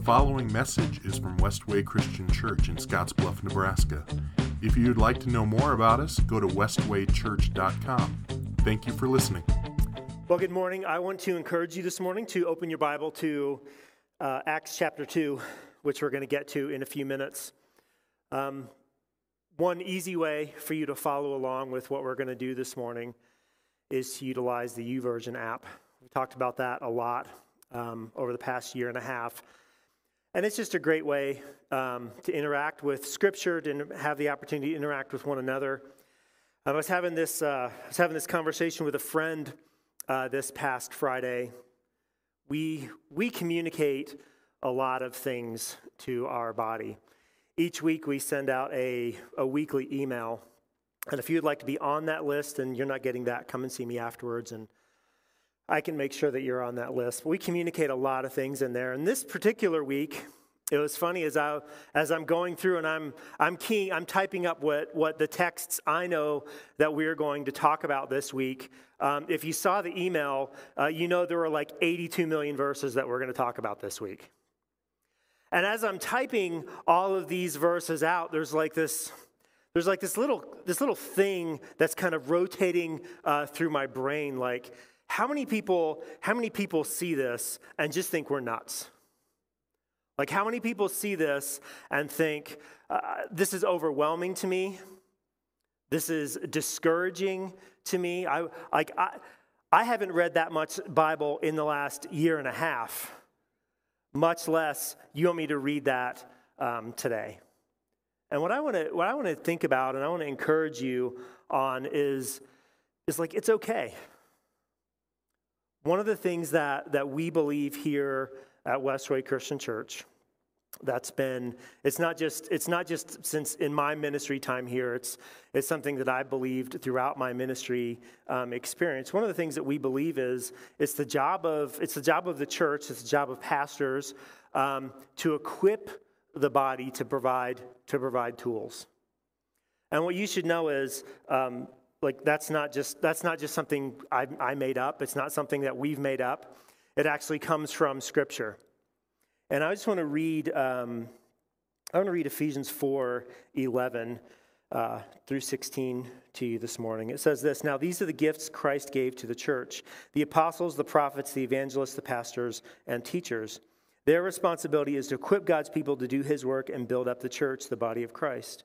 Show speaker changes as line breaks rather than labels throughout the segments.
The following message is from Westway Christian Church in Scottsbluff, Nebraska. If you'd like to know more about us, go to westwaychurch.com. Thank you for listening.
Well, good morning. I want to encourage you this morning to open your Bible to uh, Acts chapter 2, which we're going to get to in a few minutes. Um, one easy way for you to follow along with what we're going to do this morning is to utilize the YouVersion app. We talked about that a lot um, over the past year and a half. And it's just a great way um, to interact with Scripture, to have the opportunity to interact with one another. I was having this, uh, I was having this conversation with a friend uh, this past Friday. We, we communicate a lot of things to our body. Each week, we send out a, a weekly email. And if you'd like to be on that list and you're not getting that, come and see me afterwards and I can make sure that you're on that list. We communicate a lot of things in there. And this particular week, it was funny as I as I'm going through and I'm I'm key I'm typing up what what the texts I know that we're going to talk about this week. Um, if you saw the email, uh, you know there were like 82 million verses that we're going to talk about this week. And as I'm typing all of these verses out, there's like this there's like this little this little thing that's kind of rotating uh, through my brain like how many people how many people see this and just think we're nuts? Like how many people see this and think uh, this is overwhelming to me? This is discouraging to me? I like i i haven't read that much bible in the last year and a half much less you want me to read that um, today. And what i want to what i want to think about and i want to encourage you on is is like it's okay one of the things that, that we believe here at Westway Christian Church that's been it's not just it's not just since in my ministry time here it's it's something that i believed throughout my ministry um, experience. One of the things that we believe is it's the job of it's the job of the church it's the job of pastors um, to equip the body to provide to provide tools. And what you should know is um, like that's not just that's not just something I, I made up it's not something that we've made up it actually comes from scripture and i just want to read um, i want to read ephesians 4 11 uh, through 16 to you this morning. It says this Now, these are the gifts Christ gave to the church the apostles, the prophets, the evangelists, the pastors, and teachers. Their responsibility is to equip God's people to do his work and build up the church, the body of Christ.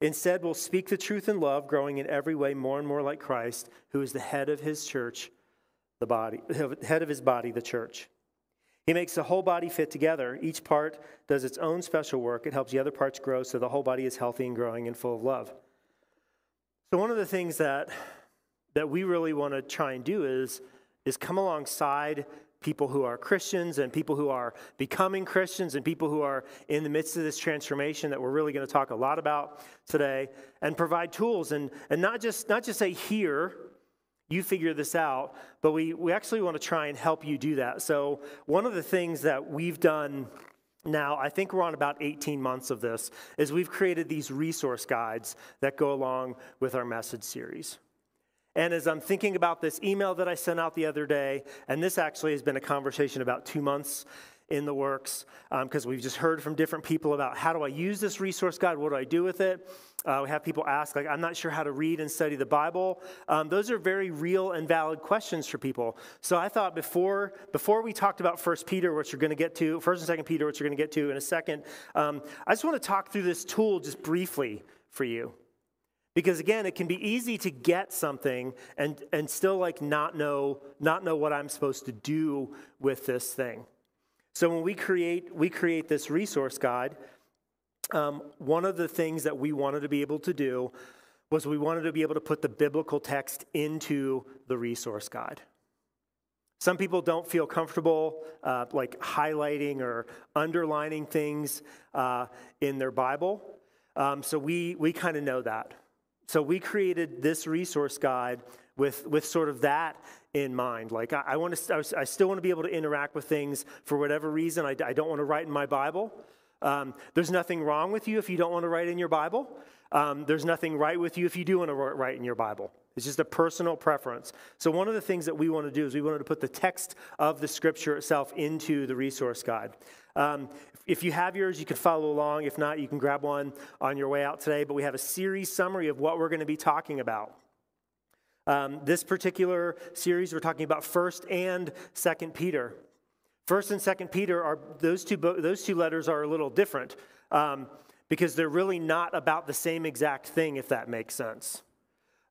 Instead, we'll speak the truth in love, growing in every way more and more like Christ, who is the head of his church, the body, head of his body, the church. He makes the whole body fit together. Each part does its own special work. It helps the other parts grow so the whole body is healthy and growing and full of love. So one of the things that that we really want to try and do is is come alongside people who are Christians and people who are becoming Christians and people who are in the midst of this transformation that we're really going to talk a lot about today and provide tools and, and not just not just say here you figure this out but we, we actually want to try and help you do that. So one of the things that we've done now i think we're on about 18 months of this is we've created these resource guides that go along with our message series and as I'm thinking about this email that I sent out the other day, and this actually has been a conversation about two months in the works because um, we've just heard from different people about how do I use this resource guide? What do I do with it? Uh, we have people ask, like, I'm not sure how to read and study the Bible. Um, those are very real and valid questions for people. So I thought before before we talked about First Peter, which you're going to get to, First and Second Peter, which you're going to get to in a second, um, I just want to talk through this tool just briefly for you. Because again, it can be easy to get something and, and still like not know, not know what I'm supposed to do with this thing. So when we create, we create this resource guide, um, one of the things that we wanted to be able to do was we wanted to be able to put the biblical text into the resource guide. Some people don't feel comfortable uh, like highlighting or underlining things uh, in their Bible. Um, so we, we kind of know that. So we created this resource guide with, with sort of that in mind. Like, I, I want to, I still want to be able to interact with things for whatever reason. I, I don't want to write in my Bible. Um, there's nothing wrong with you if you don't want to write in your Bible. Um, there's nothing right with you if you do want to write in your Bible. It's just a personal preference. So, one of the things that we want to do is we wanted to put the text of the scripture itself into the resource guide. Um, if you have yours, you can follow along. If not, you can grab one on your way out today. But we have a series summary of what we're going to be talking about. Um, this particular series, we're talking about 1st and 2nd Peter. 1st and 2nd Peter are those two, those two letters are a little different um, because they're really not about the same exact thing, if that makes sense.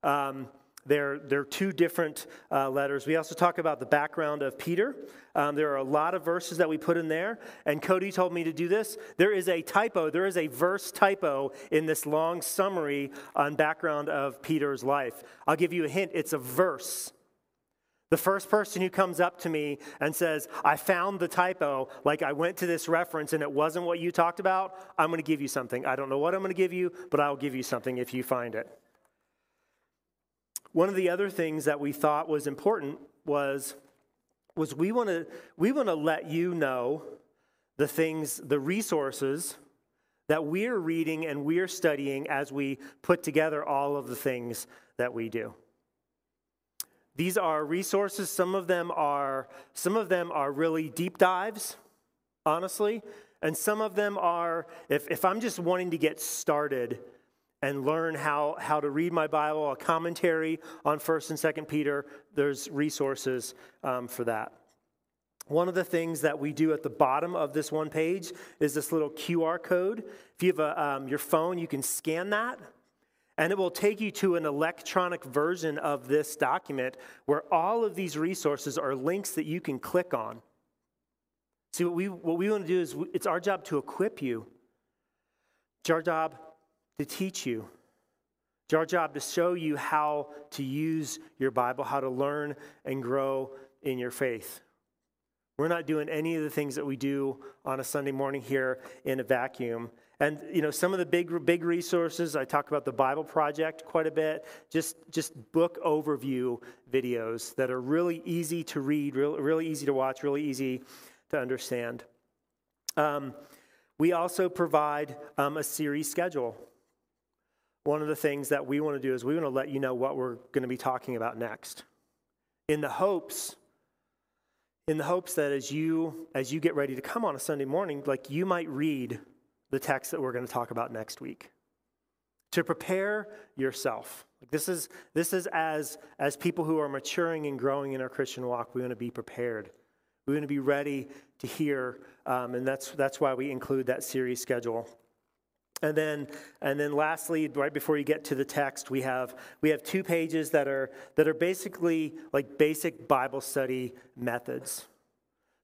Um, they're, they're two different uh, letters. We also talk about the background of Peter. Um, there are a lot of verses that we put in there, and Cody told me to do this. There is a typo, there is a verse typo in this long summary on background of Peter's life. I'll give you a hint it's a verse. The first person who comes up to me and says, I found the typo, like I went to this reference and it wasn't what you talked about, I'm going to give you something. I don't know what I'm going to give you, but I'll give you something if you find it. One of the other things that we thought was important was, was we want to we want to let you know the things, the resources that we're reading and we're studying as we put together all of the things that we do. These are resources. Some of them are some of them are really deep dives, honestly, and some of them are if, if I'm just wanting to get started and learn how, how to read my Bible, a commentary on 1st and 2nd Peter. There's resources um, for that. One of the things that we do at the bottom of this one page is this little QR code. If you have a, um, your phone, you can scan that, and it will take you to an electronic version of this document where all of these resources are links that you can click on. See, what we, what we want to do is it's our job to equip you. It's our job to teach you. It's our job to show you how to use your Bible, how to learn and grow in your faith. We're not doing any of the things that we do on a Sunday morning here in a vacuum. And you know, some of the big big resources, I talk about the Bible Project quite a bit, just just book overview videos that are really easy to read, really, really easy to watch, really easy to understand. Um, we also provide um, a series schedule one of the things that we want to do is we want to let you know what we're going to be talking about next. In the hopes in the hopes that as you as you get ready to come on a Sunday morning, like you might read the text that we're going to talk about next week. To prepare yourself. Like this is this is as as people who are maturing and growing in our Christian walk, we want to be prepared. We want to be ready to hear, um, and that's that's why we include that series schedule. And then, and then lastly, right before you get to the text, we have, we have two pages that are, that are basically like basic Bible study methods.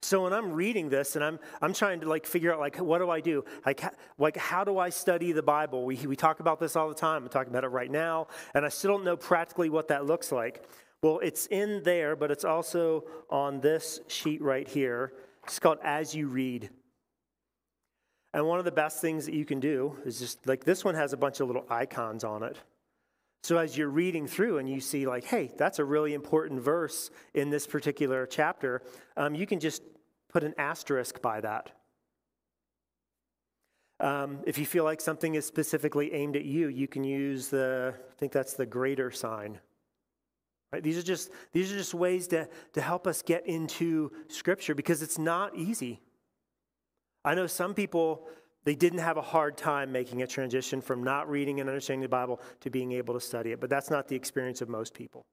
So when I'm reading this and I'm, I'm trying to like figure out like what do I do? Like, like how do I study the Bible? We, we talk about this all the time. I'm talking about it right now, and I still don't know practically what that looks like. Well, it's in there, but it's also on this sheet right here. It's called As You Read. And one of the best things that you can do is just like this one has a bunch of little icons on it. So as you're reading through and you see, like, hey, that's a really important verse in this particular chapter, um, you can just put an asterisk by that. Um, if you feel like something is specifically aimed at you, you can use the, I think that's the greater sign. Right? These are just these are just ways to, to help us get into Scripture because it's not easy. I know some people, they didn't have a hard time making a transition from not reading and understanding the Bible to being able to study it, but that's not the experience of most people.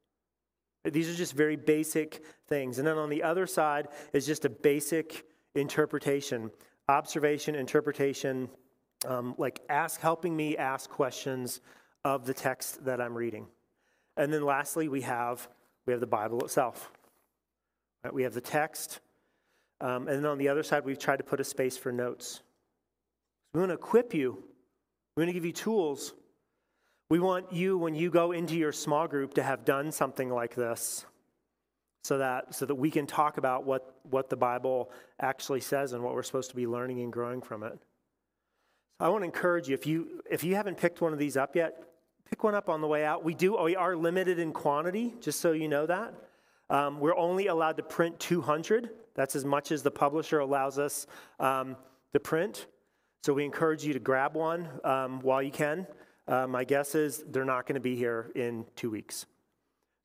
These are just very basic things. And then on the other side is just a basic interpretation, observation, interpretation, um, like ask, helping me ask questions of the text that I'm reading. And then lastly, we have we have the Bible itself. Right? We have the text, um, and then on the other side, we've tried to put a space for notes. We want to equip you, we want to give you tools. We want you, when you go into your small group, to have done something like this so that, so that we can talk about what, what the Bible actually says and what we're supposed to be learning and growing from it. I want to encourage you if you if you haven't picked one of these up yet, pick one up on the way out. We do we are limited in quantity, just so you know that. Um, we're only allowed to print 200. That's as much as the publisher allows us um, to print. So we encourage you to grab one um, while you can. Uh, my guess is they're not going to be here in two weeks.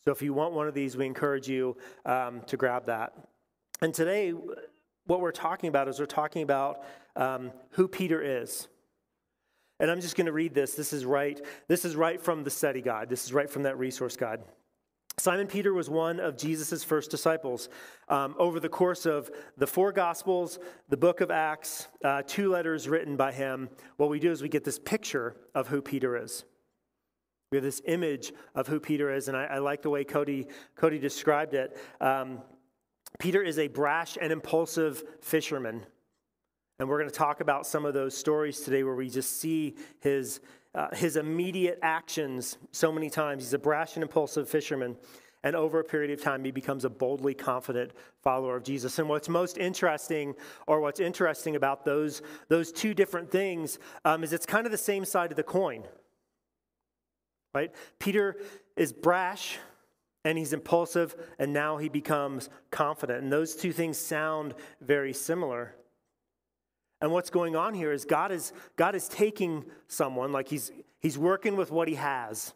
So if you want one of these, we encourage you um, to grab that. And today, what we're talking about is we're talking about um, who Peter is. And I'm just going to read this. This is right. This is right from the study guide. This is right from that resource guide. Simon Peter was one of Jesus' first disciples. Um, over the course of the four Gospels, the book of Acts, uh, two letters written by him, what we do is we get this picture of who Peter is. We have this image of who Peter is, and I, I like the way Cody, Cody described it. Um, Peter is a brash and impulsive fisherman. And we're going to talk about some of those stories today where we just see his, uh, his immediate actions so many times. He's a brash and impulsive fisherman. And over a period of time, he becomes a boldly confident follower of Jesus. And what's most interesting, or what's interesting about those, those two different things, um, is it's kind of the same side of the coin. Right? Peter is brash and he's impulsive, and now he becomes confident. And those two things sound very similar. And what's going on here is God is, God is taking someone, like he's, he's working with what he has.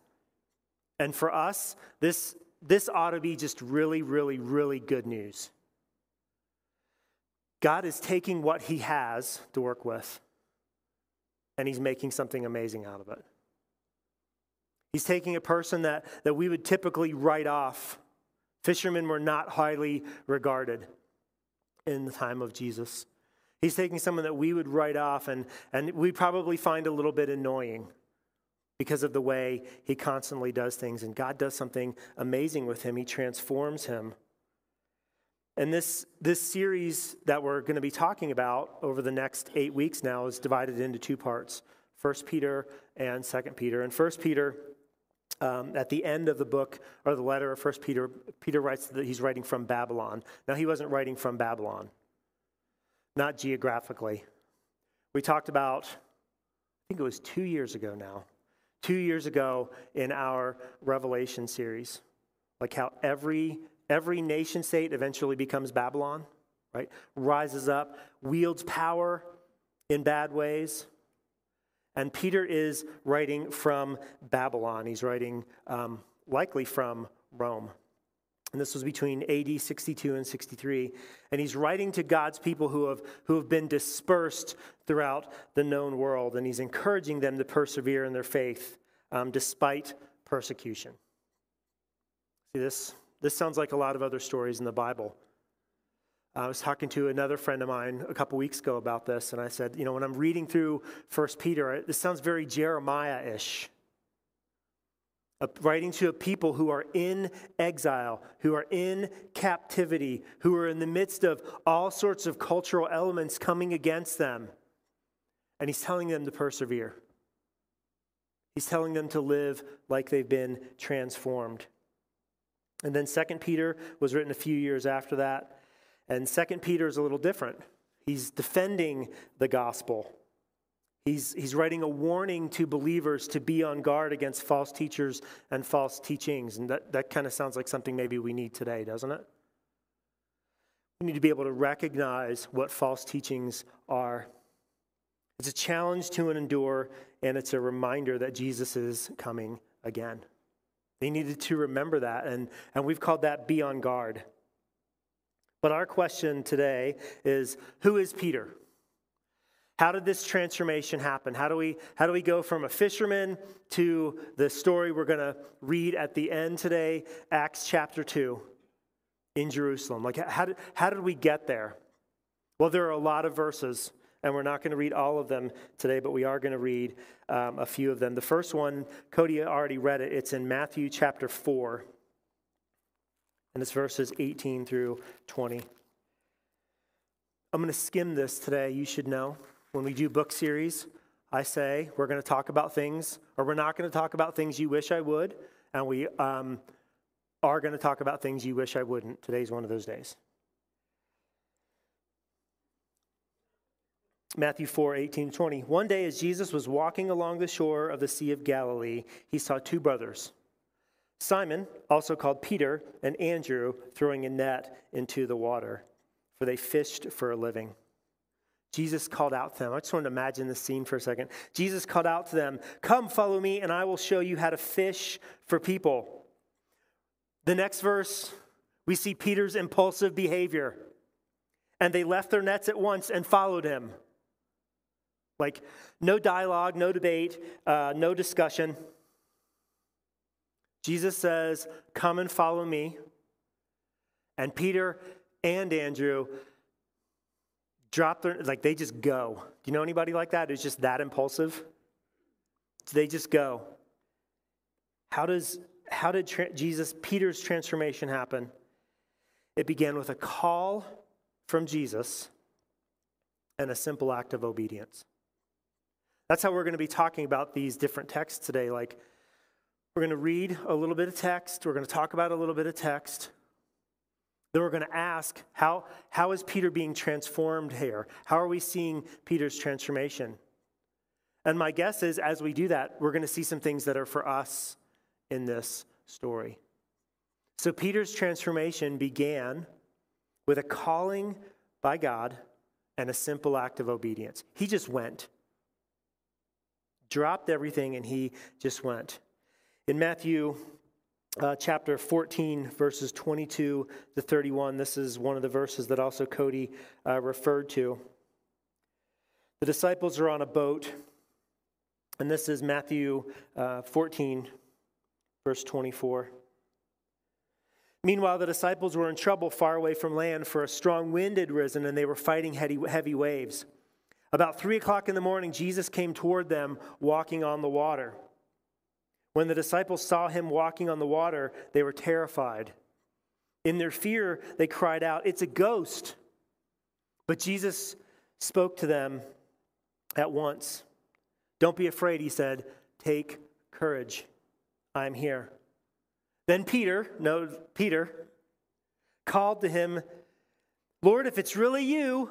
And for us, this, this ought to be just really, really, really good news. God is taking what he has to work with, and he's making something amazing out of it. He's taking a person that, that we would typically write off. Fishermen were not highly regarded in the time of Jesus. He's taking someone that we would write off and, and we probably find a little bit annoying because of the way he constantly does things. And God does something amazing with him, he transforms him. And this, this series that we're going to be talking about over the next eight weeks now is divided into two parts First Peter and Second Peter. And First Peter, um, at the end of the book or the letter of First Peter, Peter writes that he's writing from Babylon. Now, he wasn't writing from Babylon not geographically. We talked about, I think it was two years ago now, two years ago in our Revelation series, like how every every nation state eventually becomes Babylon, right? Rises up, wields power in bad ways. And Peter is writing from Babylon. He's writing um, likely from Rome. And this was between AD 62 and 63. And he's writing to God's people who have, who have been dispersed throughout the known world. And he's encouraging them to persevere in their faith um, despite persecution. See, this, this sounds like a lot of other stories in the Bible. I was talking to another friend of mine a couple weeks ago about this, and I said, you know, when I'm reading through First Peter, this sounds very Jeremiah ish writing to a people who are in exile, who are in captivity, who are in the midst of all sorts of cultural elements coming against them. And he's telling them to persevere. He's telling them to live like they've been transformed. And then Second Peter was written a few years after that. And Second Peter is a little different. He's defending the gospel. He's, he's writing a warning to believers to be on guard against false teachers and false teachings. And that, that kind of sounds like something maybe we need today, doesn't it? We need to be able to recognize what false teachings are. It's a challenge to endure, and it's a reminder that Jesus is coming again. They needed to remember that, and, and we've called that be on guard. But our question today is who is Peter? How did this transformation happen? How do we, how do we go from a fisherman to the story we're going to read at the end today, Acts chapter 2 in Jerusalem? Like, how did, how did we get there? Well, there are a lot of verses, and we're not going to read all of them today, but we are going to read um, a few of them. The first one, Cody already read it. It's in Matthew chapter 4, and it's verses 18 through 20. I'm going to skim this today, you should know. When we do book series, I say we're going to talk about things, or we're not going to talk about things you wish I would, and we um, are going to talk about things you wish I wouldn't. Today's one of those days. Matthew 4 18 20. One day, as Jesus was walking along the shore of the Sea of Galilee, he saw two brothers, Simon, also called Peter, and Andrew, throwing a net into the water, for they fished for a living. Jesus called out to them. I just want to imagine this scene for a second. Jesus called out to them, Come, follow me, and I will show you how to fish for people. The next verse, we see Peter's impulsive behavior. And they left their nets at once and followed him. Like, no dialogue, no debate, uh, no discussion. Jesus says, Come and follow me. And Peter and Andrew drop their, like, they just go. Do you know anybody like that who's just that impulsive? Do They just go. How does how did tra- Jesus Peter's transformation happen? It began with a call from Jesus and a simple act of obedience. That's how we're going to be talking about these different texts today. Like, we're going to read a little bit of text, we're going to talk about a little bit of text. Then we're going to ask, how, how is Peter being transformed here? How are we seeing Peter's transformation? And my guess is, as we do that, we're going to see some things that are for us in this story. So, Peter's transformation began with a calling by God and a simple act of obedience. He just went dropped everything and he just went. In Matthew uh, chapter 14, verses 22 to 31, this is one of the verses that also Cody uh, referred to. The disciples are on a boat, and this is Matthew uh, 14, verse 24. Meanwhile, the disciples were in trouble far away from land, for a strong wind had risen, and they were fighting heavy, heavy waves. About three o'clock in the morning, Jesus came toward them walking on the water. When the disciples saw him walking on the water, they were terrified. In their fear, they cried out, It's a ghost! But Jesus spoke to them at once. Don't be afraid, he said. Take courage. I'm here. Then Peter, no, Peter, called to him, Lord, if it's really you,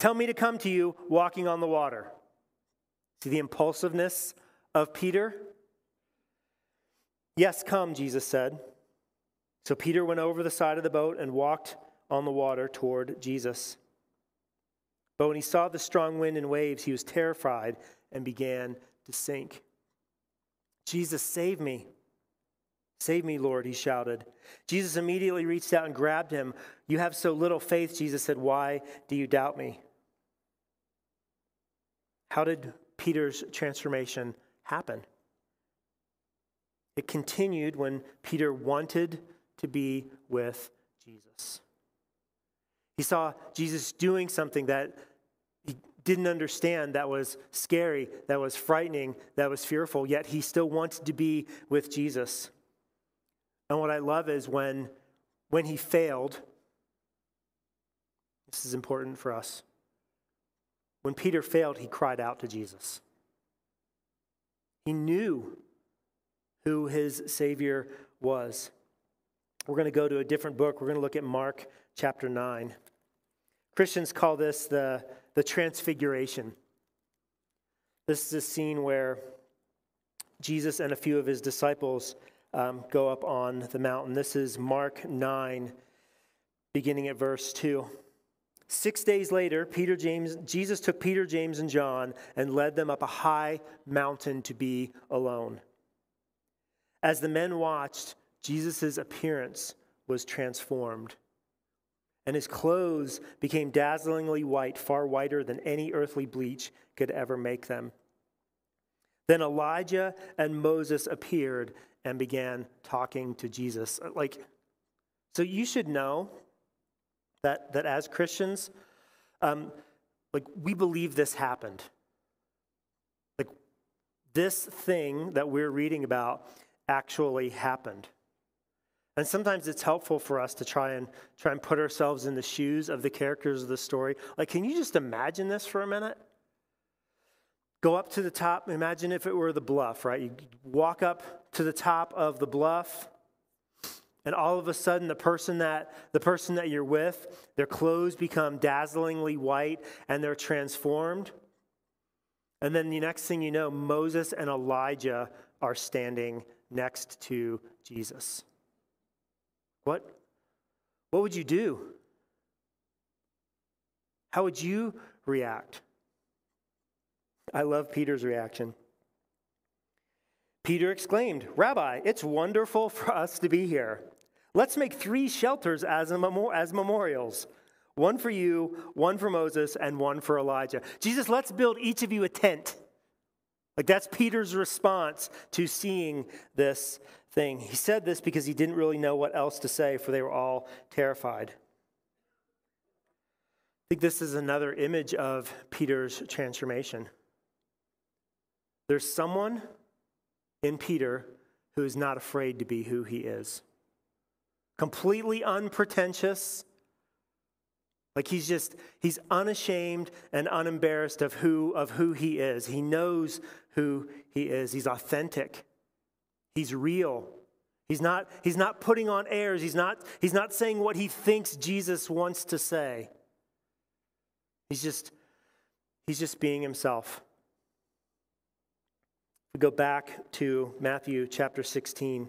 Tell me to come to you walking on the water. See the impulsiveness of Peter? Yes, come, Jesus said. So Peter went over the side of the boat and walked on the water toward Jesus. But when he saw the strong wind and waves, he was terrified and began to sink. Jesus, save me. Save me, Lord, he shouted. Jesus immediately reached out and grabbed him. You have so little faith, Jesus said. Why do you doubt me? How did Peter's transformation happen? It continued when Peter wanted to be with Jesus. He saw Jesus doing something that he didn't understand, that was scary, that was frightening, that was fearful, yet he still wanted to be with Jesus. And what I love is when, when he failed, this is important for us. When Peter failed, he cried out to Jesus. He knew who his Savior was. We're going to go to a different book. We're going to look at Mark chapter 9. Christians call this the, the Transfiguration. This is a scene where Jesus and a few of his disciples um, go up on the mountain. This is Mark 9, beginning at verse 2. Six days later, Peter, James, Jesus took Peter, James, and John and led them up a high mountain to be alone. As the men watched, Jesus' appearance was transformed, and his clothes became dazzlingly white, far whiter than any earthly bleach could ever make them. Then Elijah and Moses appeared and began talking to Jesus. Like, so you should know that, that as Christians, um, like we believe this happened. Like this thing that we're reading about actually happened. And sometimes it's helpful for us to try and try and put ourselves in the shoes of the characters of the story. Like, can you just imagine this for a minute? Go up to the top. Imagine if it were the bluff, right? You walk up to the top of the bluff And all of a sudden, the person that the person that you're with, their clothes become dazzlingly white and they're transformed. And then the next thing you know, Moses and Elijah are standing next to Jesus. What, what would you do? How would you react? I love Peter's reaction. Peter exclaimed, Rabbi, it's wonderful for us to be here. Let's make three shelters as, as memorials one for you, one for Moses, and one for Elijah. Jesus, let's build each of you a tent. Like that's Peter's response to seeing this thing. He said this because he didn't really know what else to say, for they were all terrified. I think this is another image of Peter's transformation. There's someone in Peter who is not afraid to be who he is. Completely unpretentious. Like he's just he's unashamed and unembarrassed of who of who he is. He knows who he is. He's authentic. He's real. He's not he's not putting on airs. He's not he's not saying what he thinks Jesus wants to say. He's just he's just being himself. We go back to Matthew chapter 16.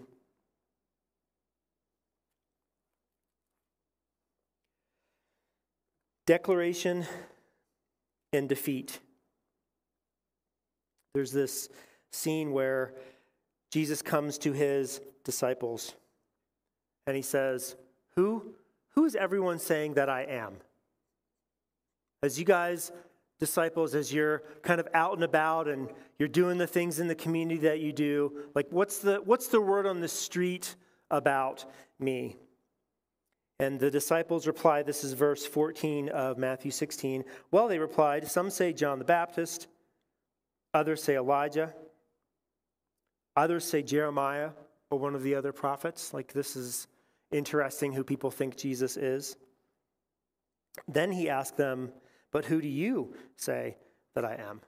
Declaration and defeat. There's this scene where Jesus comes to his disciples and he says, Who, who is everyone saying that I am? As you guys disciples as you're kind of out and about and you're doing the things in the community that you do like what's the what's the word on the street about me and the disciples replied this is verse 14 of matthew 16 well they replied some say john the baptist others say elijah others say jeremiah or one of the other prophets like this is interesting who people think jesus is then he asked them but who do you say that I am?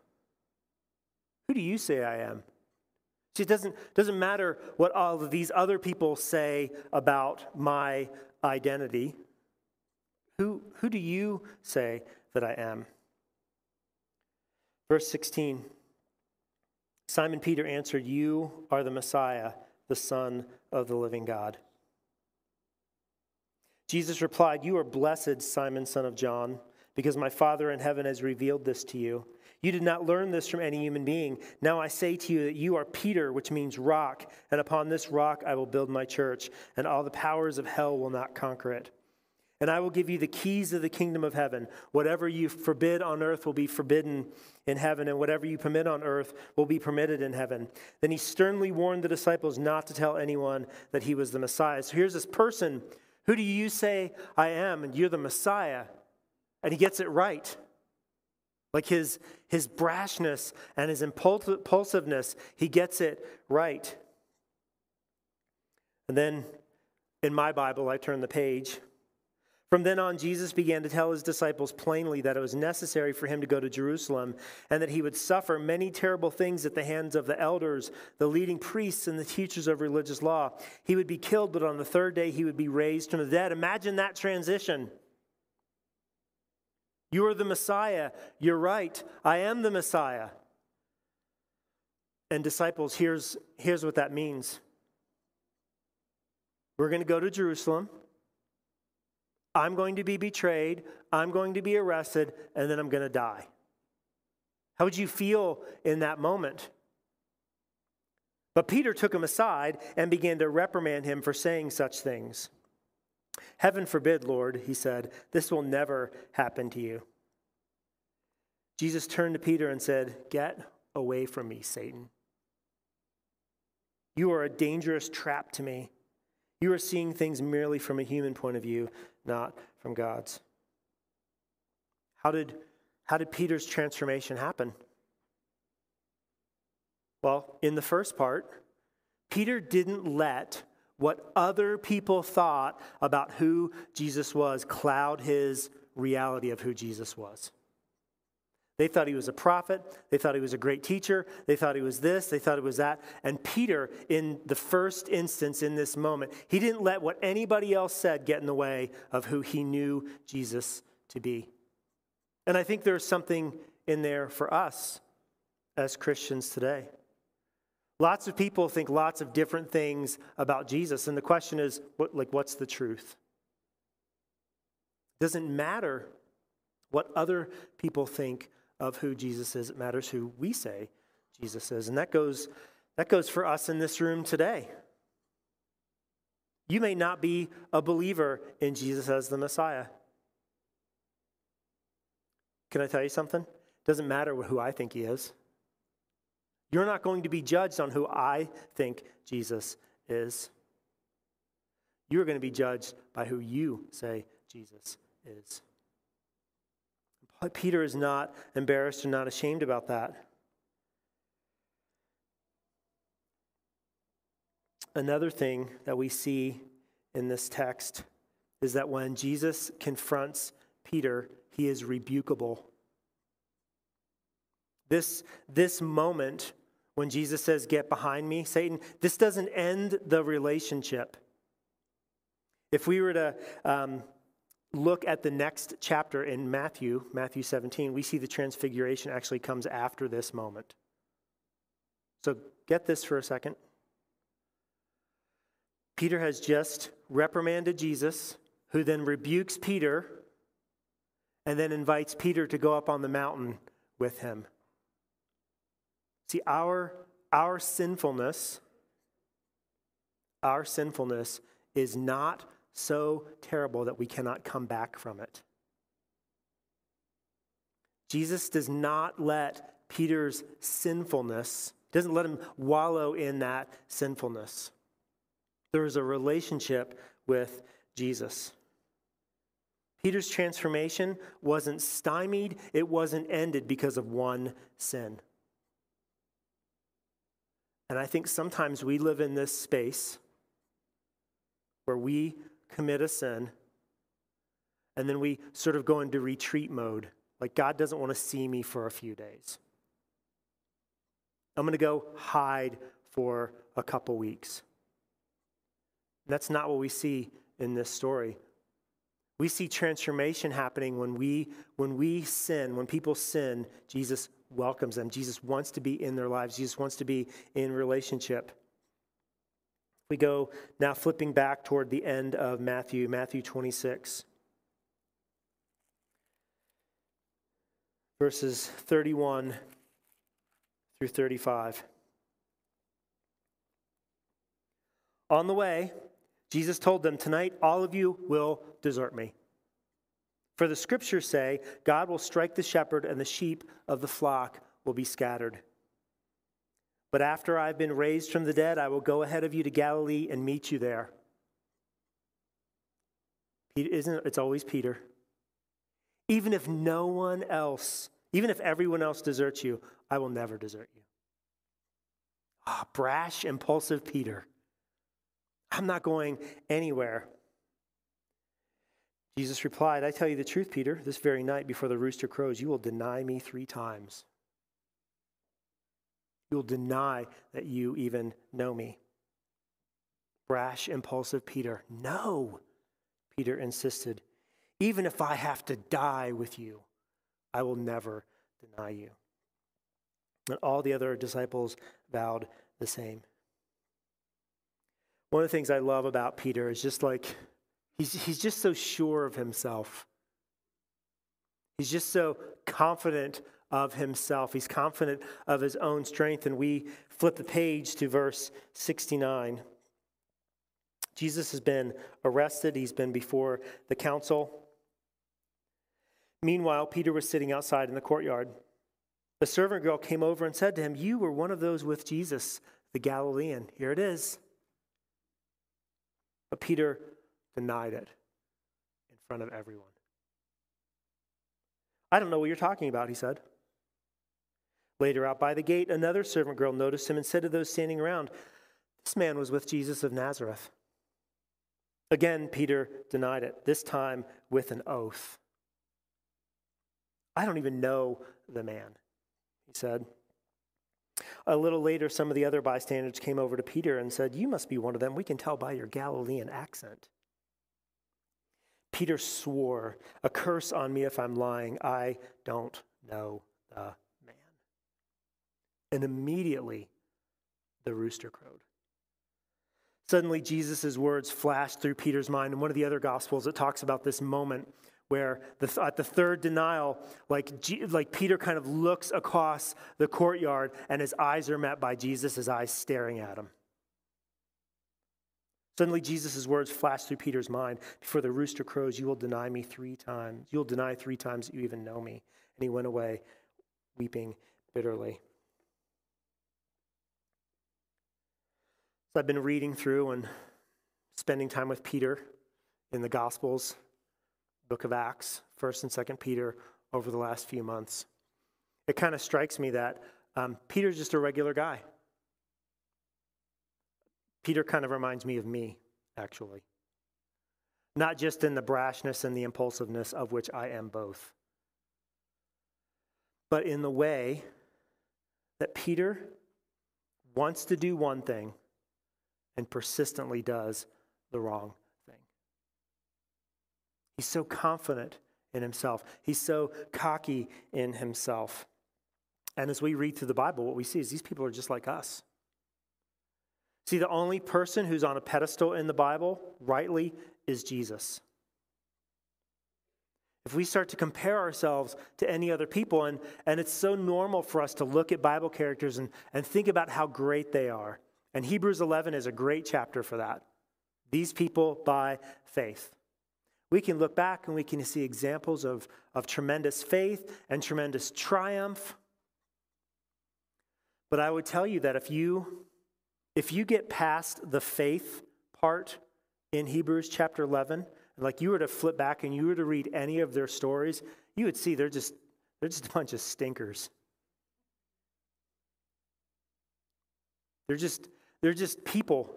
Who do you say I am? See, it doesn't, doesn't matter what all of these other people say about my identity. Who, who do you say that I am? Verse 16 Simon Peter answered, You are the Messiah, the Son of the living God. Jesus replied, You are blessed, Simon, son of John because my Father in heaven has revealed this to you. You did not learn this from any human being. Now I say to you that you are Peter, which means rock, and upon this rock I will build my church, and all the powers of hell will not conquer it. And I will give you the keys of the kingdom of heaven. Whatever you forbid on earth will be forbidden in heaven, and whatever you permit on earth will be permitted in heaven. Then he sternly warned the disciples not to tell anyone that he was the Messiah. So here's this person Who do you say I am? And you're the Messiah and he gets it right. Like his, his brashness and his impulsiveness, he gets it right. And then in my Bible, I turn the page. From then on, Jesus began to tell his disciples plainly that it was necessary for him to go to Jerusalem and that he would suffer many terrible things at the hands of the elders, the leading priests, and the teachers of religious law. He would be killed, but on the third day he would be raised from the dead. Imagine that transition. You are the Messiah. You're right. I am the Messiah. And, disciples, here's, here's what that means we're going to go to Jerusalem. I'm going to be betrayed. I'm going to be arrested. And then I'm going to die. How would you feel in that moment? But Peter took him aside and began to reprimand him for saying such things. Heaven forbid, Lord, he said, this will never happen to you. Jesus turned to Peter and said, Get away from me, Satan. You are a dangerous trap to me. You are seeing things merely from a human point of view, not from God's. How did, how did Peter's transformation happen? Well, in the first part, Peter didn't let what other people thought about who Jesus was cloud his reality of who Jesus was. They thought he was a prophet. They thought he was a great teacher. They thought he was this. They thought he was that. And Peter, in the first instance in this moment, he didn't let what anybody else said get in the way of who he knew Jesus to be. And I think there's something in there for us as Christians today. Lots of people think lots of different things about Jesus. And the question is, what, like, what's the truth? It doesn't matter what other people think of who Jesus is. It matters who we say Jesus is. And that goes, that goes for us in this room today. You may not be a believer in Jesus as the Messiah. Can I tell you something? It doesn't matter who I think he is. You're not going to be judged on who I think Jesus is. You're going to be judged by who you say Jesus is. Peter is not embarrassed or not ashamed about that. Another thing that we see in this text is that when Jesus confronts Peter, he is rebukable. This, this moment when Jesus says, Get behind me, Satan, this doesn't end the relationship. If we were to um, look at the next chapter in Matthew, Matthew 17, we see the transfiguration actually comes after this moment. So get this for a second. Peter has just reprimanded Jesus, who then rebukes Peter and then invites Peter to go up on the mountain with him. See, our, our sinfulness, our sinfulness is not so terrible that we cannot come back from it. Jesus does not let Peter's sinfulness, doesn't let him wallow in that sinfulness. There is a relationship with Jesus. Peter's transformation wasn't stymied, it wasn't ended because of one sin. And I think sometimes we live in this space where we commit a sin, and then we sort of go into retreat mode. Like, God doesn't want to see me for a few days. I'm going to go hide for a couple weeks. That's not what we see in this story. We see transformation happening when we when we sin, when people sin, Jesus welcomes them. Jesus wants to be in their lives. Jesus wants to be in relationship. We go now flipping back toward the end of Matthew, Matthew 26. Verses 31 through 35. On the way, Jesus told them, Tonight all of you will desert me. For the scriptures say, God will strike the shepherd, and the sheep of the flock will be scattered. But after I've been raised from the dead, I will go ahead of you to Galilee and meet you there. Isn't it's always Peter? Even if no one else, even if everyone else deserts you, I will never desert you. Ah, brash, impulsive Peter. I'm not going anywhere. Jesus replied, I tell you the truth, Peter, this very night before the rooster crows, you will deny me three times. You'll deny that you even know me. Brash, impulsive Peter. No, Peter insisted. Even if I have to die with you, I will never deny you. And all the other disciples vowed the same. One of the things I love about Peter is just like, he's, he's just so sure of himself. He's just so confident of himself. He's confident of his own strength. And we flip the page to verse 69. Jesus has been arrested, he's been before the council. Meanwhile, Peter was sitting outside in the courtyard. The servant girl came over and said to him, You were one of those with Jesus, the Galilean. Here it is. But Peter denied it in front of everyone. I don't know what you're talking about, he said. Later, out by the gate, another servant girl noticed him and said to those standing around, This man was with Jesus of Nazareth. Again, Peter denied it, this time with an oath. I don't even know the man, he said. A little later, some of the other bystanders came over to Peter and said, You must be one of them. We can tell by your Galilean accent. Peter swore, A curse on me if I'm lying. I don't know the man. And immediately the rooster crowed. Suddenly, Jesus' words flashed through Peter's mind. In one of the other Gospels, it talks about this moment where the, at the third denial, like, like Peter kind of looks across the courtyard and his eyes are met by Jesus' eyes staring at him. Suddenly, Jesus' words flash through Peter's mind Before the rooster crows, you will deny me three times. You'll deny three times that you even know me. And he went away weeping bitterly. So I've been reading through and spending time with Peter in the Gospels, book of Acts, 1st and 2nd Peter over the last few months. It kind of strikes me that um, Peter's just a regular guy. Peter kind of reminds me of me, actually. Not just in the brashness and the impulsiveness of which I am both, but in the way that Peter wants to do one thing and persistently does the wrong. He's so confident in himself, he's so cocky in himself. And as we read through the Bible, what we see is these people are just like us. See, the only person who's on a pedestal in the Bible, rightly, is Jesus. If we start to compare ourselves to any other people, and, and it's so normal for us to look at Bible characters and, and think about how great they are, and Hebrews 11 is a great chapter for that. These people by faith. We can look back and we can see examples of, of tremendous faith and tremendous triumph. But I would tell you that if you if you get past the faith part in Hebrews chapter 11, like you were to flip back and you were to read any of their stories, you would see they're just they're just a bunch of stinkers. They're just they're just people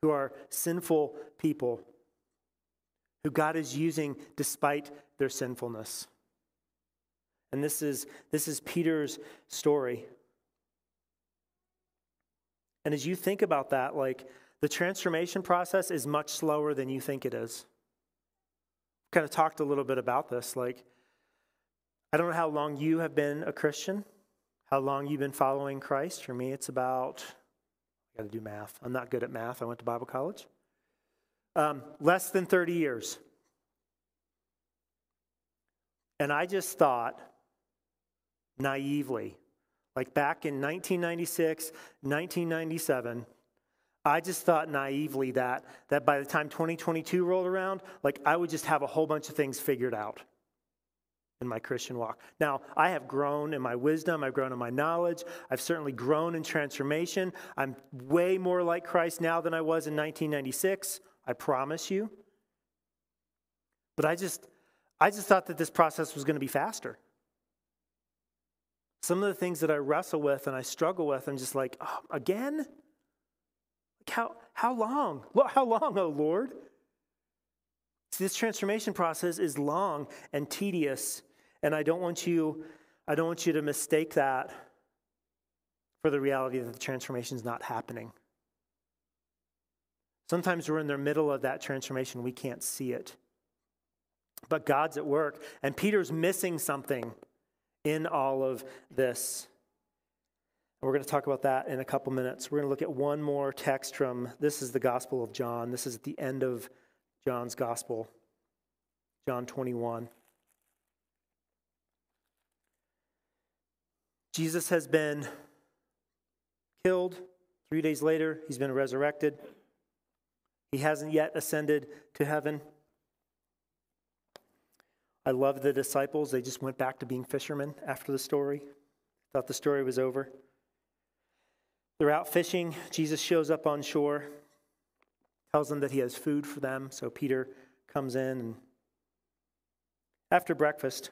who are sinful people who God is using despite their sinfulness. And this is, this is Peter's story. And as you think about that, like the transformation process is much slower than you think it is. Kind of talked a little bit about this. Like, I don't know how long you have been a Christian how long you've been following Christ. For me, it's about, I got to do math. I'm not good at math. I went to Bible college. Um, less than 30 years. And I just thought naively, like back in 1996, 1997, I just thought naively that, that by the time 2022 rolled around, like I would just have a whole bunch of things figured out in my Christian walk. Now, I have grown in my wisdom, I've grown in my knowledge, I've certainly grown in transformation. I'm way more like Christ now than I was in 1996, I promise you. But I just I just thought that this process was going to be faster. Some of the things that I wrestle with and I struggle with, I'm just like, oh, again? How, how long? How long, oh Lord? See, this transformation process is long and tedious and I don't want you, I don't want you to mistake that for the reality that the transformation is not happening. Sometimes we're in the middle of that transformation, we can't see it. But God's at work, and Peter's missing something in all of this. We're going to talk about that in a couple minutes. We're going to look at one more text from this is the Gospel of John. This is at the end of John's Gospel, John 21. Jesus has been killed. Three days later, he's been resurrected. He hasn't yet ascended to heaven. I love the disciples. They just went back to being fishermen after the story, thought the story was over. They're out fishing. Jesus shows up on shore, tells them that he has food for them. So Peter comes in. And after breakfast,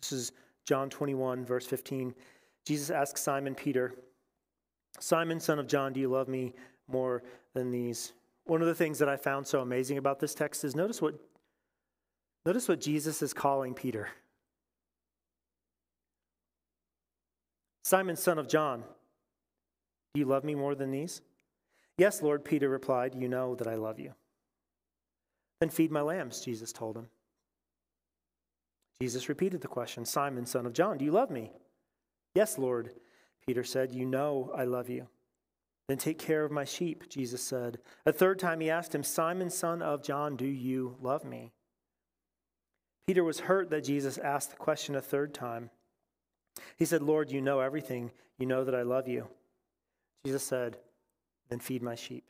this is John 21, verse 15. Jesus asks Simon Peter, Simon, son of John, do you love me more than these? One of the things that I found so amazing about this text is notice what, Notice what Jesus is calling Peter Simon, son of John, do you love me more than these? Yes, Lord, Peter replied, You know that I love you. Then feed my lambs, Jesus told him. Jesus repeated the question Simon, son of John, do you love me? Yes, Lord, Peter said, You know I love you. Then take care of my sheep, Jesus said. A third time he asked him, Simon, son of John, do you love me? Peter was hurt that Jesus asked the question a third time. He said, Lord, you know everything. You know that I love you. Jesus said, Then feed my sheep.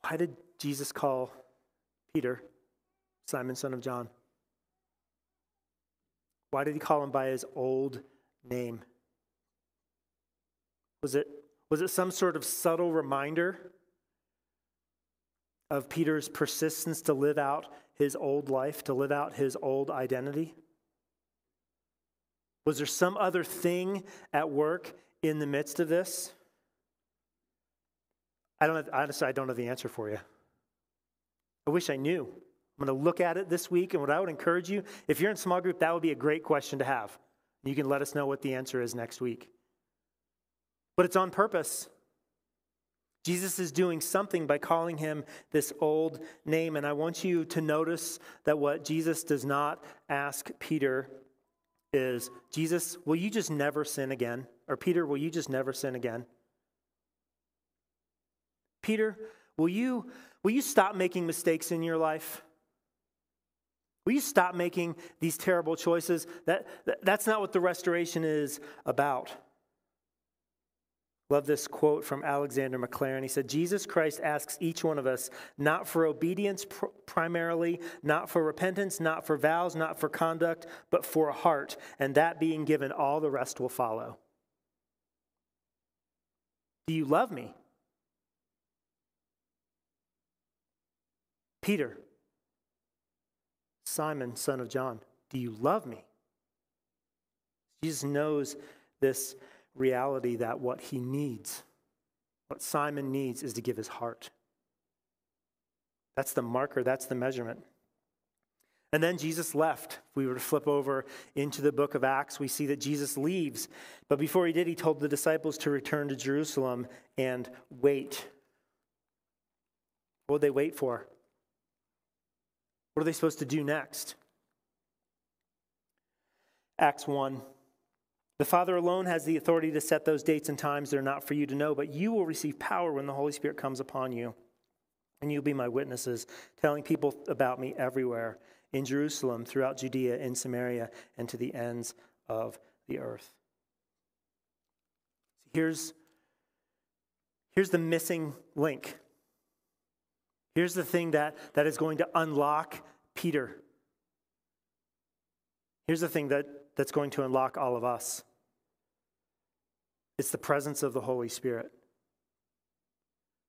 Why did Jesus call Peter Simon, son of John? Why did he call him by his old name? Was it, was it some sort of subtle reminder of Peter's persistence to live out his old life, to live out his old identity? Was there some other thing at work in the midst of this? I don't have, honestly, I don't know the answer for you. I wish I knew. I'm going to look at it this week, and what I would encourage you, if you're in small group, that would be a great question to have. You can let us know what the answer is next week. But it's on purpose. Jesus is doing something by calling him this old name. And I want you to notice that what Jesus does not ask Peter is Jesus, will you just never sin again? Or Peter, will you just never sin again? Peter, will you, will you stop making mistakes in your life? Will you stop making these terrible choices? That, that, that's not what the restoration is about. Love this quote from Alexander Maclaren. He said, Jesus Christ asks each one of us not for obedience pr- primarily, not for repentance, not for vows, not for conduct, but for a heart. And that being given, all the rest will follow. Do you love me? Peter, Simon, son of John, do you love me? Jesus knows this reality that what he needs, what Simon needs, is to give his heart. That's the marker, that's the measurement. And then Jesus left. If we were to flip over into the book of Acts, we see that Jesus leaves. But before he did, he told the disciples to return to Jerusalem and wait. What would they wait for? What are they supposed to do next? Acts 1 the Father alone has the authority to set those dates and times that are not for you to know, but you will receive power when the Holy Spirit comes upon you. And you'll be my witnesses, telling people about me everywhere in Jerusalem, throughout Judea, in Samaria, and to the ends of the earth. Here's, here's the missing link. Here's the thing that, that is going to unlock Peter. Here's the thing that that's going to unlock all of us it's the presence of the Holy Spirit.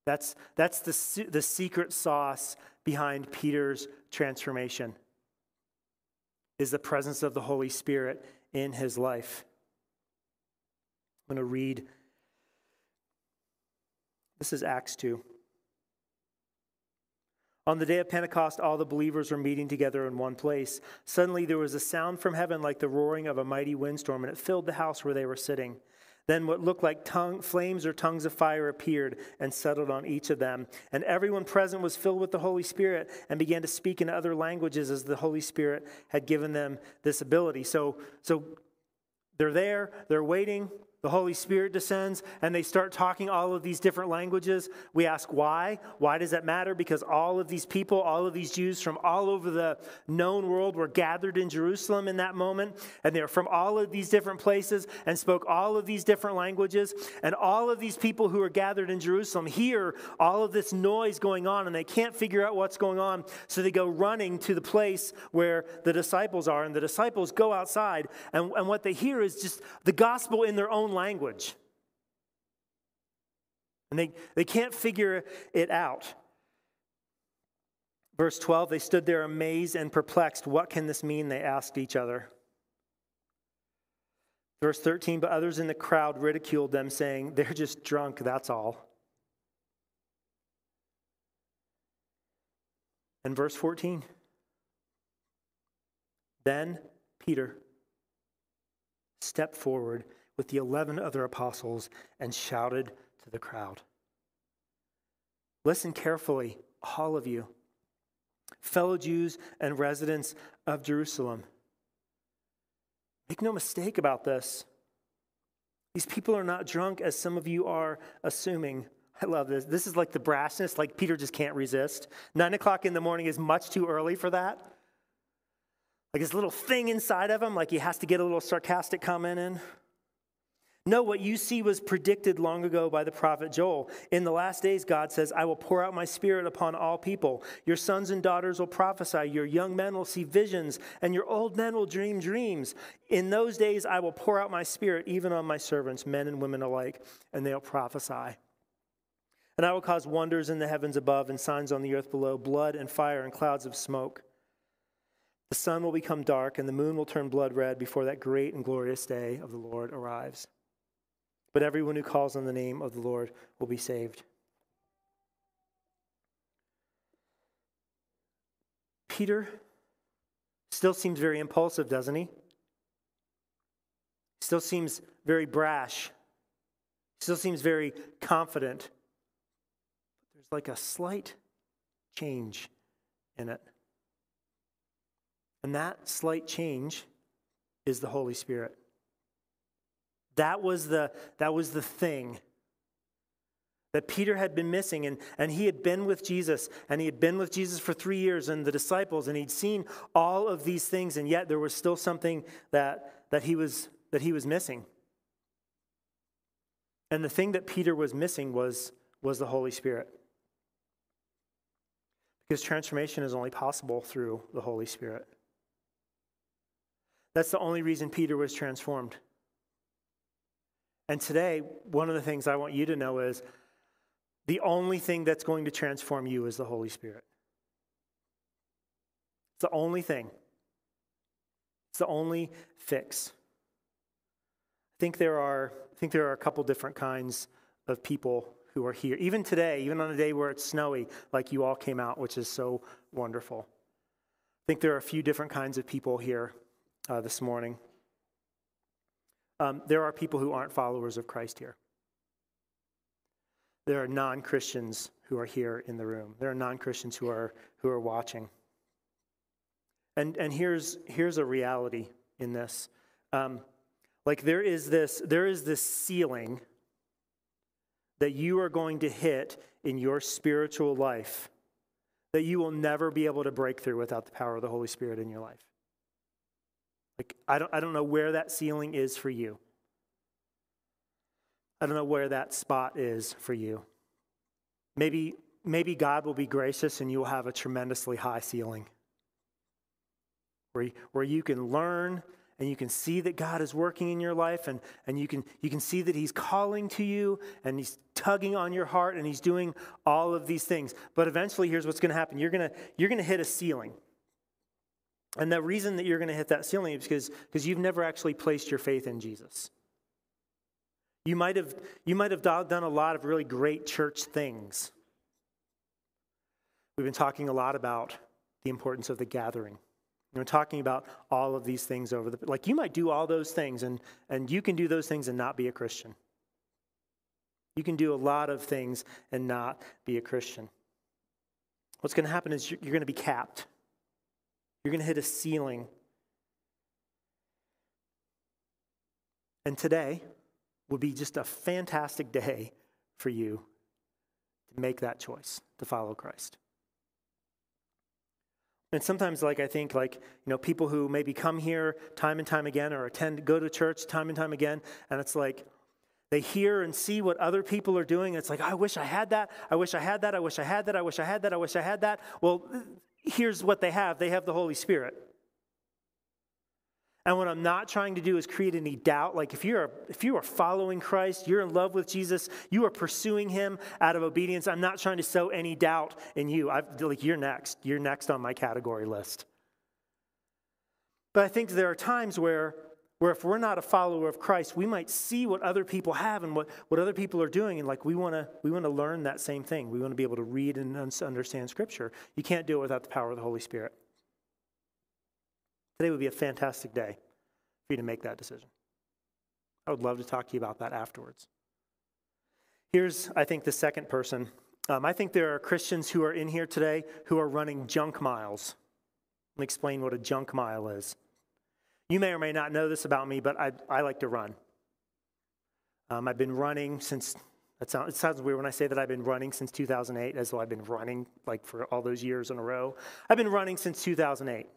That's, that's the, the secret sauce behind Peter's transformation is the presence of the Holy Spirit in his life. I'm going to read. This is Acts 2. On the day of Pentecost, all the believers were meeting together in one place. Suddenly, there was a sound from heaven like the roaring of a mighty windstorm, and it filled the house where they were sitting. Then what looked like tongue, flames or tongues of fire appeared and settled on each of them. And everyone present was filled with the Holy Spirit and began to speak in other languages as the Holy Spirit had given them this ability. So, so they're there, they're waiting, the Holy Spirit descends and they start talking all of these different languages. We ask why. Why does that matter? Because all of these people, all of these Jews from all over the known world were gathered in Jerusalem in that moment. And they're from all of these different places and spoke all of these different languages. And all of these people who are gathered in Jerusalem hear all of this noise going on and they can't figure out what's going on. So they go running to the place where the disciples are. And the disciples go outside. And, and what they hear is just the gospel in their own language. And they, they can't figure it out. Verse 12, they stood there amazed and perplexed. What can this mean? They asked each other. Verse 13, but others in the crowd ridiculed them, saying, They're just drunk, that's all. And verse 14. Then Peter stepped forward with the 11 other apostles and shouted to the crowd Listen carefully, all of you, fellow Jews and residents of Jerusalem. Make no mistake about this. These people are not drunk as some of you are assuming. I love this. This is like the brassness, like Peter just can't resist. Nine o'clock in the morning is much too early for that. Like his little thing inside of him, like he has to get a little sarcastic comment in. No, what you see was predicted long ago by the prophet Joel. In the last days, God says, I will pour out my spirit upon all people. Your sons and daughters will prophesy, your young men will see visions, and your old men will dream dreams. In those days, I will pour out my spirit even on my servants, men and women alike, and they'll prophesy. And I will cause wonders in the heavens above and signs on the earth below blood and fire and clouds of smoke. The sun will become dark, and the moon will turn blood red before that great and glorious day of the Lord arrives but everyone who calls on the name of the Lord will be saved. Peter still seems very impulsive, doesn't he? Still seems very brash. Still seems very confident. There's like a slight change in it. And that slight change is the Holy Spirit. That was the, that was the thing that Peter had been missing. And, and he had been with Jesus, and he had been with Jesus for three years and the disciples, and he'd seen all of these things, and yet there was still something that, that, he, was, that he was missing. And the thing that Peter was missing was, was the Holy Spirit. Because transformation is only possible through the Holy Spirit. That's the only reason Peter was transformed. And today, one of the things I want you to know is the only thing that's going to transform you is the Holy Spirit. It's the only thing. It's the only fix. I think there are, I think there are a couple different kinds of people who are here. Even today, even on a day where it's snowy, like you all came out, which is so wonderful. I think there are a few different kinds of people here uh, this morning. Um, there are people who aren't followers of Christ here. There are non Christians who are here in the room. There are non Christians who are, who are watching. And, and here's, here's a reality in this. Um, like there is this, there is this ceiling that you are going to hit in your spiritual life that you will never be able to break through without the power of the Holy Spirit in your life. Like, I don't, I don't know where that ceiling is for you. I don't know where that spot is for you. Maybe, maybe God will be gracious and you will have a tremendously high ceiling where, where you can learn and you can see that God is working in your life and, and you, can, you can see that He's calling to you and He's tugging on your heart and He's doing all of these things. But eventually, here's what's going to happen you're going you're going to hit a ceiling. And the reason that you're going to hit that ceiling is because, because you've never actually placed your faith in Jesus. You might, have, you might have done a lot of really great church things. We've been talking a lot about the importance of the gathering. We're talking about all of these things over the like you might do all those things and and you can do those things and not be a Christian. You can do a lot of things and not be a Christian. What's going to happen is you're going to be capped. You're going to hit a ceiling. And today would be just a fantastic day for you to make that choice to follow Christ. And sometimes, like I think, like you know, people who maybe come here time and time again, or attend, go to church time and time again, and it's like they hear and see what other people are doing. It's like, I wish I had that. I wish I had that. I wish I had that. I wish I had that. I wish I had that. Well, here's what they have they have the Holy Spirit. And what I'm not trying to do is create any doubt. Like if you're if you are following Christ, you're in love with Jesus, you are pursuing him out of obedience. I'm not trying to sow any doubt in you. I've, like you're next. You're next on my category list. But I think there are times where where if we're not a follower of Christ, we might see what other people have and what, what other people are doing, and like we want to we want to learn that same thing. We want to be able to read and understand Scripture. You can't do it without the power of the Holy Spirit. Today would be a fantastic day for you to make that decision. I would love to talk to you about that afterwards. Here's, I think, the second person. Um, I think there are Christians who are in here today who are running junk miles. Let me explain what a junk mile is. You may or may not know this about me, but I, I like to run. Um, I've been running since, it sounds, it sounds weird when I say that I've been running since 2008, as though I've been running like for all those years in a row. I've been running since 2008.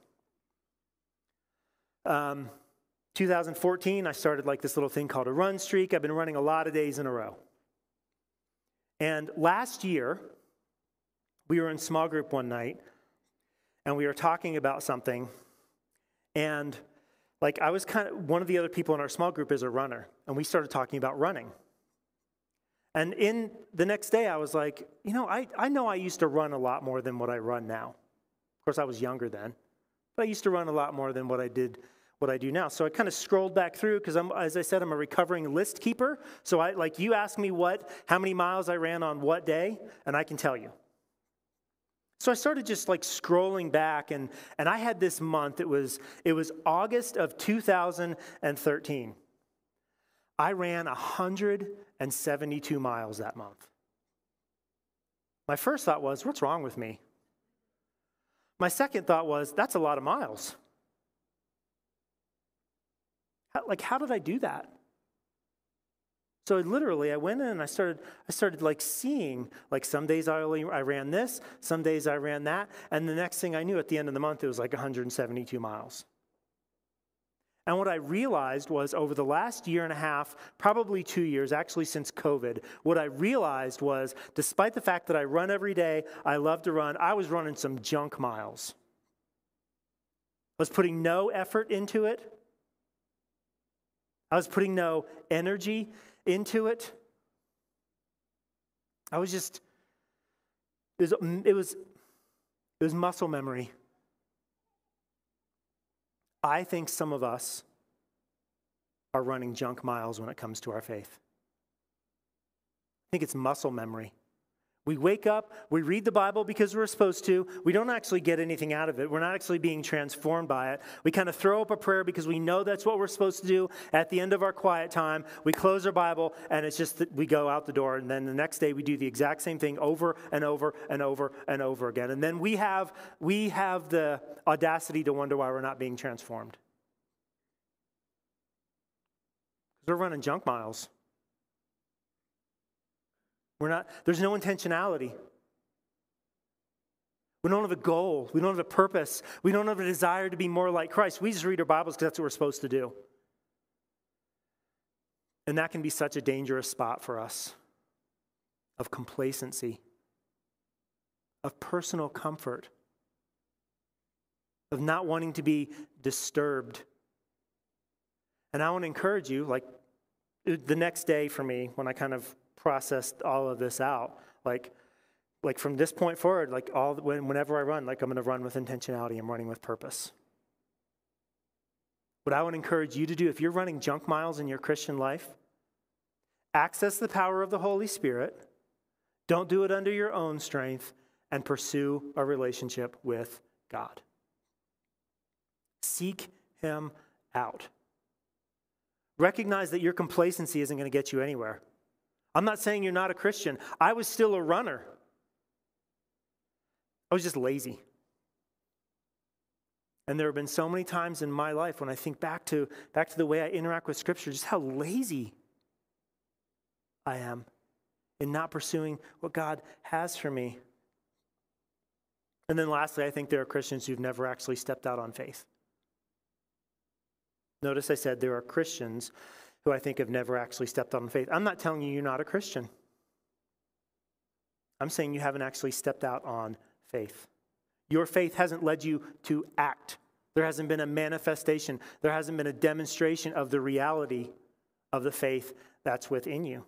Um, 2014, I started like this little thing called a run streak. I've been running a lot of days in a row. And last year, we were in small group one night and we were talking about something. And like I was kind of one of the other people in our small group is a runner, and we started talking about running. And in the next day, I was like, you know, I, I know I used to run a lot more than what I run now. Of course, I was younger then, but I used to run a lot more than what I did what I do now. So I kind of scrolled back through because I'm, as I said, I'm a recovering list keeper. So I like you ask me what, how many miles I ran on what day, and I can tell you. So I started just like scrolling back, and, and I had this month. It was it was August of 2013. I ran 172 miles that month. My first thought was, what's wrong with me? My second thought was, that's a lot of miles. How, like, how did I do that? So literally, I went in and I started, I started like seeing, like some days I only I ran this, some days I ran that, and the next thing I knew, at the end of the month, it was like 172 miles. And what I realized was over the last year and a half, probably two years, actually since COVID, what I realized was despite the fact that I run every day, I love to run, I was running some junk miles. I was putting no effort into it. I was putting no energy into it. I was just, it was, mm, it was, it was muscle memory. I think some of us are running junk miles when it comes to our faith. I think it's muscle memory. We wake up, we read the Bible because we're supposed to. We don't actually get anything out of it. We're not actually being transformed by it. We kind of throw up a prayer because we know that's what we're supposed to do at the end of our quiet time. We close our Bible and it's just that we go out the door. And then the next day we do the exact same thing over and over and over and over again. And then we have, we have the audacity to wonder why we're not being transformed. Because we're running junk miles. We're not, there's no intentionality. We don't have a goal. We don't have a purpose. We don't have a desire to be more like Christ. We just read our Bibles because that's what we're supposed to do. And that can be such a dangerous spot for us of complacency, of personal comfort, of not wanting to be disturbed. And I want to encourage you, like the next day for me, when I kind of processed all of this out. Like, like from this point forward, like all when, whenever I run, like I'm going to run with intentionality. I'm running with purpose. What I would encourage you to do, if you're running junk miles in your Christian life, access the power of the Holy Spirit. Don't do it under your own strength, and pursue a relationship with God. Seek Him out. Recognize that your complacency isn't going to get you anywhere. I'm not saying you're not a Christian. I was still a runner, I was just lazy. And there have been so many times in my life when I think back to, back to the way I interact with Scripture, just how lazy I am in not pursuing what God has for me. And then lastly, I think there are Christians who've never actually stepped out on faith. Notice I said there are Christians who I think have never actually stepped out on faith. I'm not telling you you're not a Christian. I'm saying you haven't actually stepped out on faith. Your faith hasn't led you to act. There hasn't been a manifestation, there hasn't been a demonstration of the reality of the faith that's within you.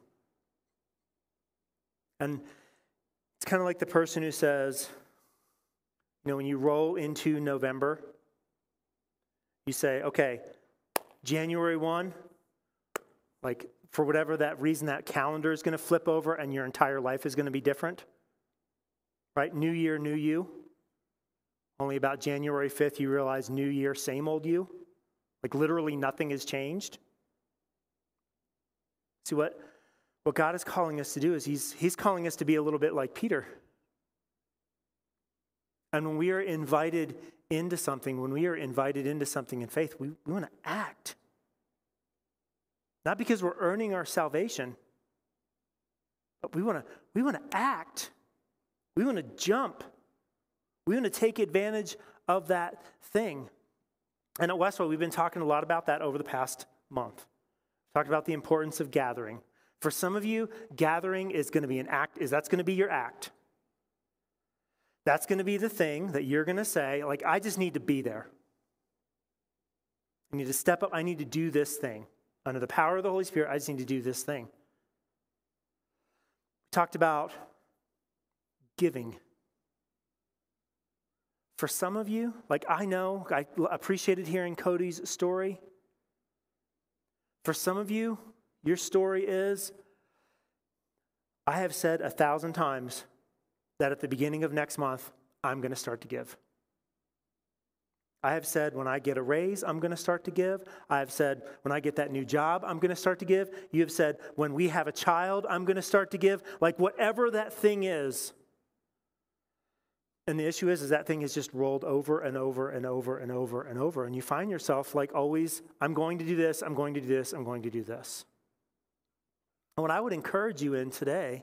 And it's kind of like the person who says, you know, when you roll into November, you say, okay, January 1, like for whatever that reason, that calendar is going to flip over and your entire life is going to be different. Right? New year, new you. Only about January 5th, you realize new year, same old you. Like literally nothing has changed. See what, what God is calling us to do is he's, he's calling us to be a little bit like Peter. And when we are invited into something, when we are invited into something in faith, we, we want to act. Not because we're earning our salvation, but we want to we want to act. We want to jump. We want to take advantage of that thing. And at Westwood, we've been talking a lot about that over the past month. Talked about the importance of gathering. For some of you, gathering is going to be an act, is that's going to be your act. That's going to be the thing that you're going to say, like, I just need to be there. I need to step up. I need to do this thing. Under the power of the Holy Spirit, I just need to do this thing. We talked about giving. For some of you, like I know, I appreciated hearing Cody's story. For some of you, your story is I have said a thousand times that at the beginning of next month, I'm going to start to give. I have said when I get a raise, I'm going to start to give. I have said when I get that new job, I'm going to start to give. You have said when we have a child, I'm going to start to give. Like whatever that thing is. And the issue is, is that thing has just rolled over and over and over and over and over. And you find yourself like always, I'm going to do this, I'm going to do this, I'm going to do this. And what I would encourage you in today,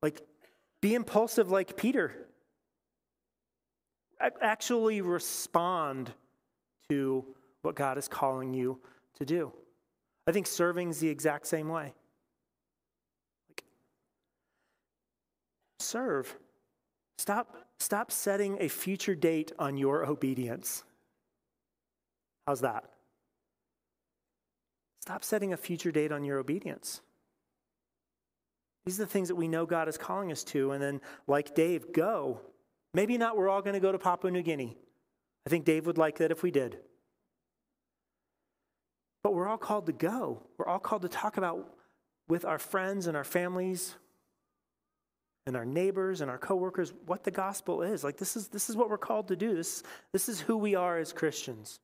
like be impulsive like Peter actually respond to what God is calling you to do. I think serving is the exact same way. Like, serve. Stop, stop setting a future date on your obedience. How's that? Stop setting a future date on your obedience. These are the things that we know God is calling us to. And then, like Dave, go. Maybe not we're all going to go to Papua New Guinea. I think Dave would like that if we did. But we're all called to go. We're all called to talk about with our friends and our families and our neighbors and our coworkers what the gospel is. Like this is this is what we're called to do. This, this is who we are as Christians.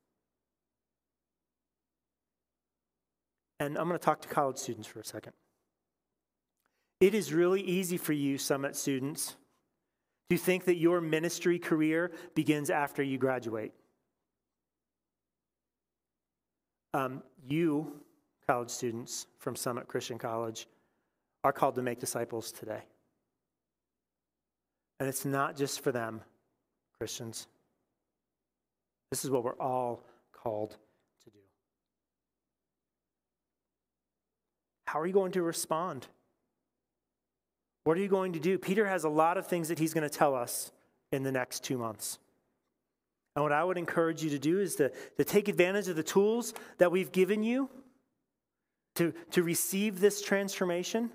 And I'm going to talk to college students for a second. It is really easy for you, Summit students, do you think that your ministry career begins after you graduate? Um, you, college students from Summit Christian College, are called to make disciples today. And it's not just for them, Christians. This is what we're all called to do. How are you going to respond? What are you going to do? Peter has a lot of things that he's going to tell us in the next two months. And what I would encourage you to do is to, to take advantage of the tools that we've given you to, to receive this transformation,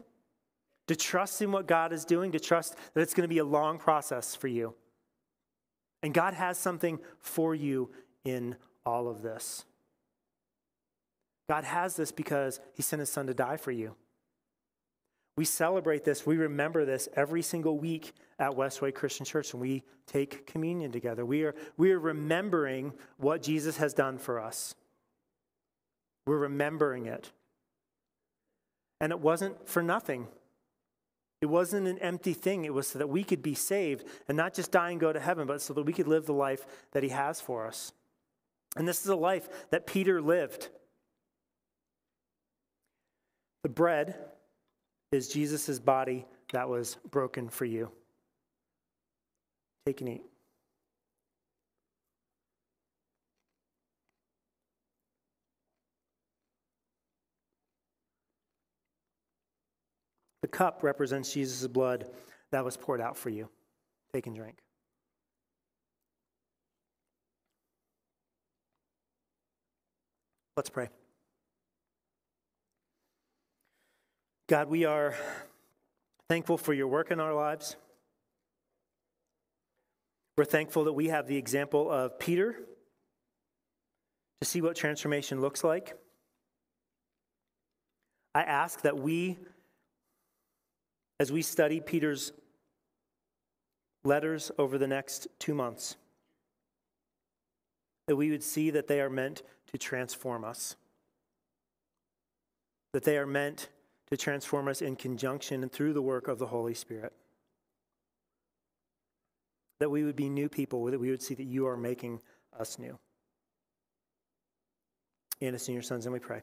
to trust in what God is doing, to trust that it's going to be a long process for you. And God has something for you in all of this. God has this because He sent His Son to die for you. We celebrate this, we remember this every single week at Westway Christian Church when we take communion together. We are, we are remembering what Jesus has done for us. We're remembering it. And it wasn't for nothing. It wasn't an empty thing. It was so that we could be saved and not just die and go to heaven, but so that we could live the life that He has for us. And this is a life that Peter lived. The bread is Jesus' body that was broken for you. Take and eat. The cup represents Jesus' blood that was poured out for you. Take and drink. Let's pray. God, we are thankful for your work in our lives. We're thankful that we have the example of Peter to see what transformation looks like. I ask that we, as we study Peter's letters over the next two months, that we would see that they are meant to transform us, that they are meant to transform us in conjunction and through the work of the Holy Spirit. That we would be new people, that we would see that you are making us new. And it's in your son's and we pray.